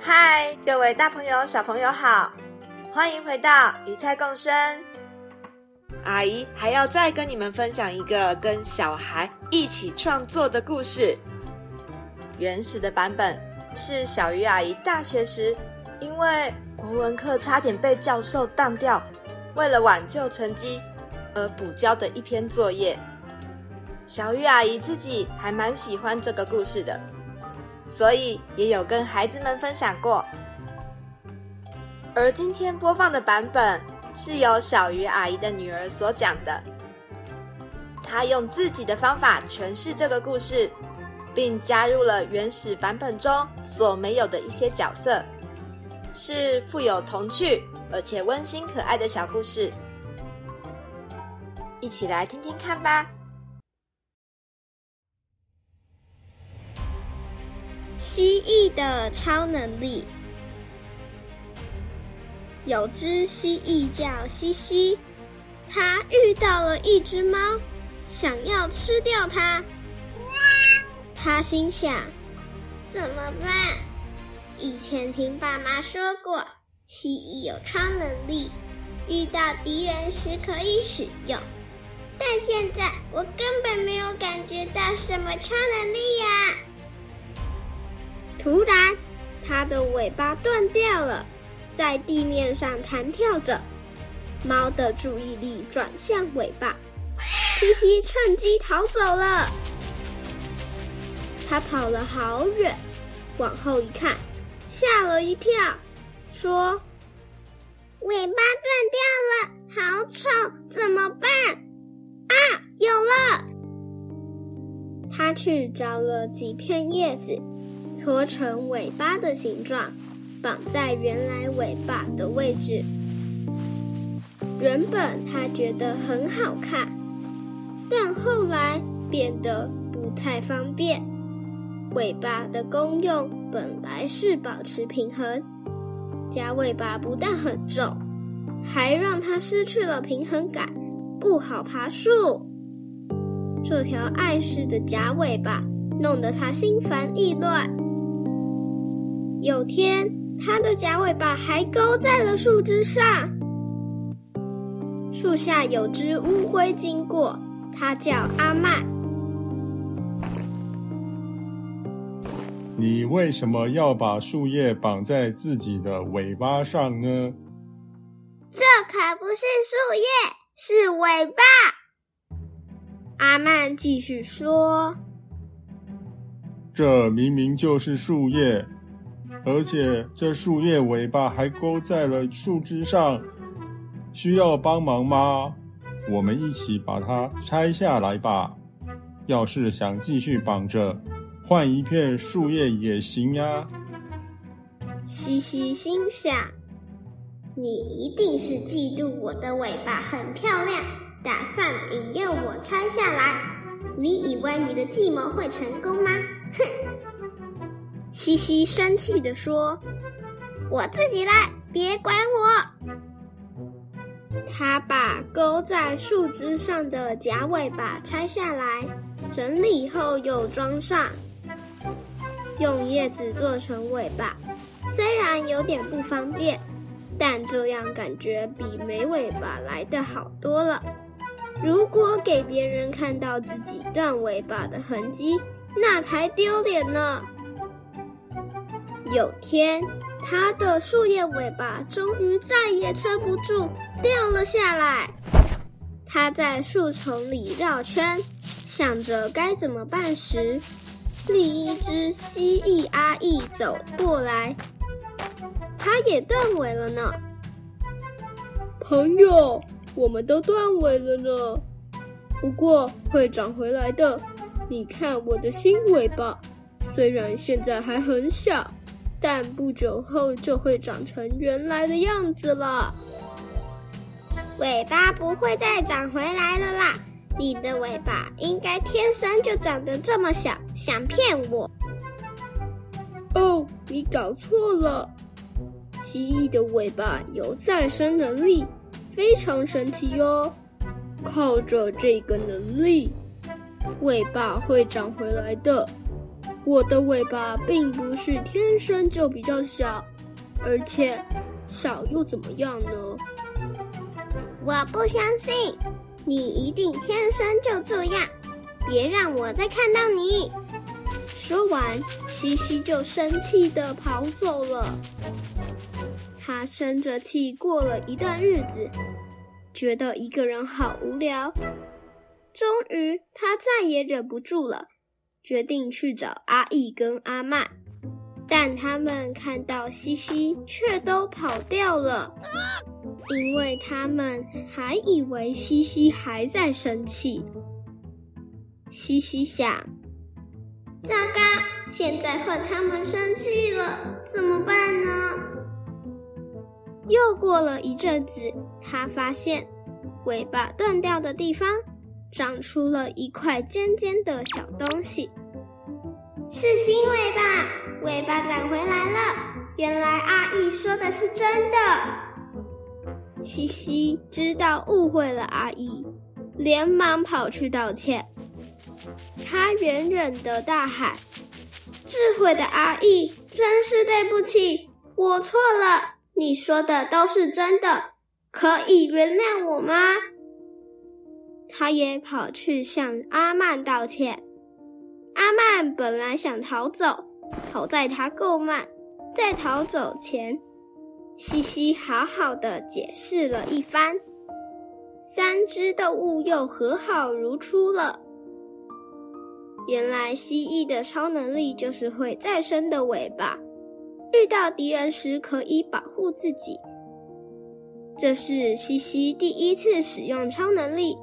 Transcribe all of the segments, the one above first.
嗨，各位大朋友、小朋友好，欢迎回到鱼菜共生。阿姨还要再跟你们分享一个跟小孩一起创作的故事。原始的版本是小鱼阿姨大学时因为国文课差点被教授当掉，为了挽救成绩而补交的一篇作业。小鱼阿姨自己还蛮喜欢这个故事的。所以也有跟孩子们分享过，而今天播放的版本是由小鱼阿姨的女儿所讲的。她用自己的方法诠释这个故事，并加入了原始版本中所没有的一些角色，是富有童趣而且温馨可爱的小故事。一起来听听看吧。蜥蜴的超能力。有只蜥蜴叫西西，它遇到了一只猫，想要吃掉它。它心想：怎么办？以前听爸妈说过，蜥蜴有超能力，遇到敌人时可以使用。但现在我根本没有感觉到什么超能力呀。突然，它的尾巴断掉了，在地面上弹跳着。猫的注意力转向尾巴，西西趁机逃走了。它跑了好远，往后一看，吓了一跳，说：“尾巴断掉了，好丑，怎么办？”啊，有了！它去找了几片叶子。搓成尾巴的形状，绑在原来尾巴的位置。原本他觉得很好看，但后来变得不太方便。尾巴的功用本来是保持平衡，假尾巴不但很重，还让它失去了平衡感，不好爬树。这条碍事的假尾巴弄得他心烦意乱。有天，它的假尾巴还勾在了树枝上。树下有只乌龟经过，它叫阿曼。你为什么要把树叶绑在自己的尾巴上呢？这可不是树叶，是尾巴。阿曼继续说：“这明明就是树叶。”而且这树叶尾巴还勾在了树枝上，需要帮忙吗？我们一起把它拆下来吧。要是想继续绑着，换一片树叶也行呀。西西心想：你一定是嫉妒我的尾巴很漂亮，打算引诱我拆下来。你以为你的计谋会成功吗？哼！西西生气地说：“我自己来，别管我。”他把勾在树枝上的假尾巴拆下来，整理后又装上，用叶子做成尾巴。虽然有点不方便，但这样感觉比没尾巴来的好多了。如果给别人看到自己断尾巴的痕迹，那才丢脸呢。有天，它的树叶尾巴终于再也撑不住，掉了下来。它在树丛里绕圈，想着该怎么办时，另一只蜥蜴阿姨走过来，它也断尾了呢。朋友，我们都断尾了呢，不过会长回来的。你看我的新尾巴。虽然现在还很小，但不久后就会长成原来的样子了。尾巴不会再长回来了啦！你的尾巴应该天生就长得这么小，想骗我？哦，你搞错了。蜥蜴的尾巴有再生能力，非常神奇哟。靠着这个能力，尾巴会长回来的。我的尾巴并不是天生就比较小，而且小又怎么样呢？我不相信，你一定天生就这样。别让我再看到你。说完，西西就生气的跑走了。他生着气过了一段日子，觉得一个人好无聊。终于，他再也忍不住了，决定去找阿义跟阿曼。但他们看到西西，却都跑掉了，因为他们还以为西西还在生气。西西想：糟糕，现在换他们生气了，怎么办呢？又过了一阵子，他发现尾巴断掉的地方长出了一块尖尖的小东西，是新尾巴，尾巴长回来了。原来阿义说的是真的。西西知道误会了阿义，连忙跑去道歉。他远远的大喊：“智慧的阿义，真是对不起，我错了。”你说的都是真的，可以原谅我吗？他也跑去向阿曼道歉。阿曼本来想逃走，好在他够慢，在逃走前，西西好好的解释了一番，三只动物又和好如初了。原来蜥蜴的超能力就是会再生的尾巴。遇到敌人时可以保护自己，这是西西第一次使用超能力，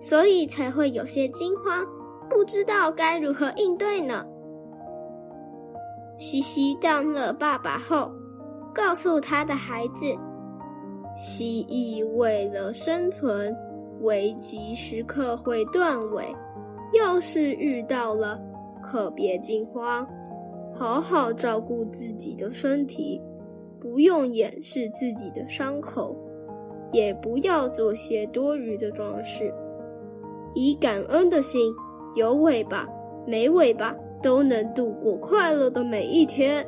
所以才会有些惊慌，不知道该如何应对呢。西西当了爸爸后，告诉他的孩子：蜥蜴为了生存，危急时刻会断尾，要是遇到了，可别惊慌。好好照顾自己的身体，不用掩饰自己的伤口，也不要做些多余的装饰。以感恩的心，有尾巴没尾巴都能度过快乐的每一天。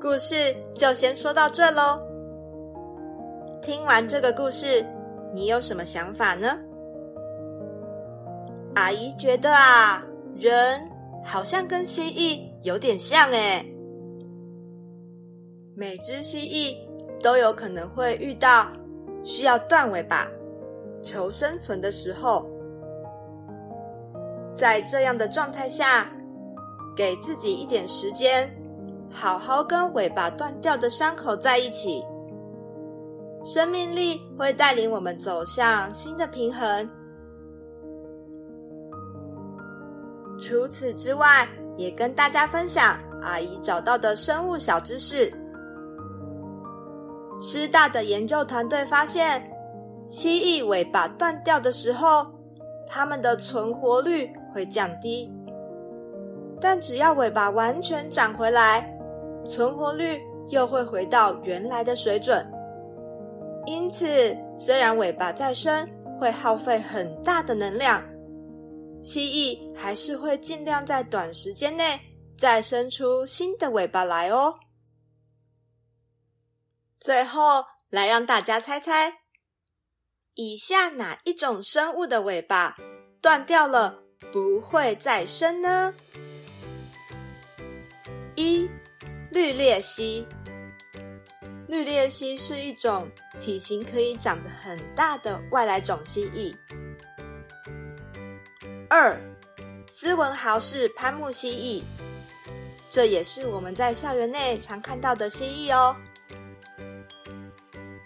故事就先说到这喽。听完这个故事，你有什么想法呢？阿姨觉得啊，人好像跟蜥蜴有点像诶。每只蜥蜴都有可能会遇到需要断尾巴求生存的时候，在这样的状态下，给自己一点时间，好好跟尾巴断掉的伤口在一起，生命力会带领我们走向新的平衡。除此之外，也跟大家分享阿姨找到的生物小知识。师大的研究团队发现，蜥蜴尾巴断掉的时候，它们的存活率会降低。但只要尾巴完全长回来，存活率又会回到原来的水准。因此，虽然尾巴再生会耗费很大的能量。蜥蜴还是会尽量在短时间内再生出新的尾巴来哦。最后，来让大家猜猜，以下哪一种生物的尾巴断掉了不会再生呢？一、绿鬣蜥。绿鬣蜥是一种体型可以长得很大的外来种蜥蜴。二，斯文豪氏攀木蜥蜴，这也是我们在校园内常看到的蜥蜴哦。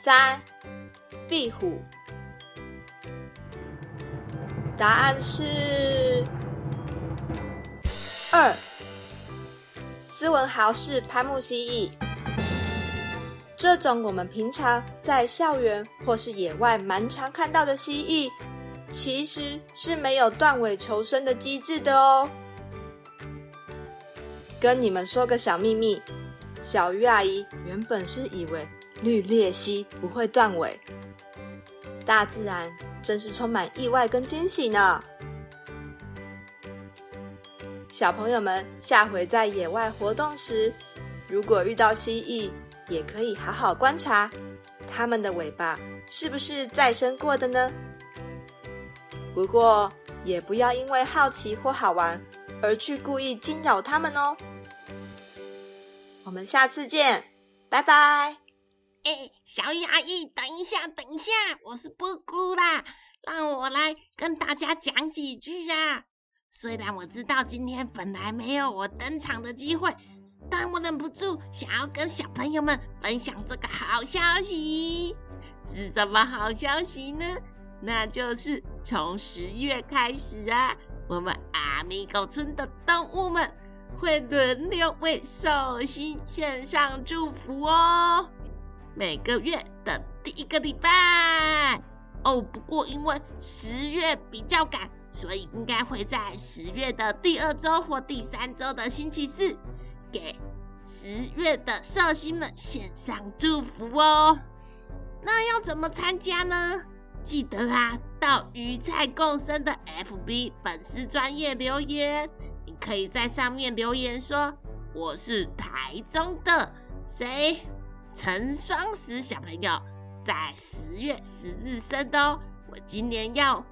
三，壁虎，答案是二。斯文豪氏攀木蜥蜴，这种我们平常在校园或是野外蛮常看到的蜥蜴，其实是没有断尾求生的机制的哦。跟你们说个小秘密，小鱼阿姨原本是以为绿鬣蜥不会断尾，大自然真是充满意外跟惊喜呢。小朋友们，下回在野外活动时，如果遇到蜥蜴，也可以好好观察它们的尾巴是不是再生过的呢？不过，也不要因为好奇或好玩而去故意惊扰它们哦。我们下次见，拜拜。哎，小鱼阿姨，等一下，等一下，我是布姑啦，让我来跟大家讲几句呀。虽然我知道今天本来没有我登场的机会，但我忍不住想要跟小朋友们分享这个好消息。是什么好消息呢？那就是从十月开始啊，我们阿米狗村的动物们会轮流为寿星献上祝福哦。每个月的第一个礼拜哦，不过因为十月比较赶。所以应该会在十月的第二周或第三周的星期四，给十月的寿星们献上祝福哦。那要怎么参加呢？记得啊，到鱼菜共生的 FB 粉丝专业留言，你可以在上面留言说：“我是台中的谁，陈双十小朋友，在十月十日生的哦，我今年要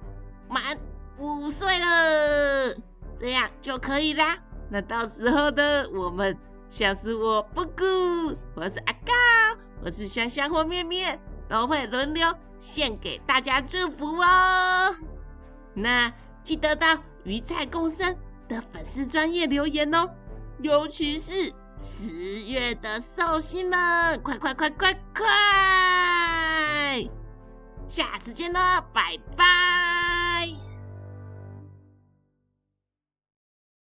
满。”五岁了，这样就可以啦。那到时候的我们，像是我布谷，或是阿高，或是香香或面面，都会轮流献给大家祝福哦。那记得到鱼菜共生的粉丝专业留言哦，尤其是十月的寿星们，快快快快快！下次见了，拜拜。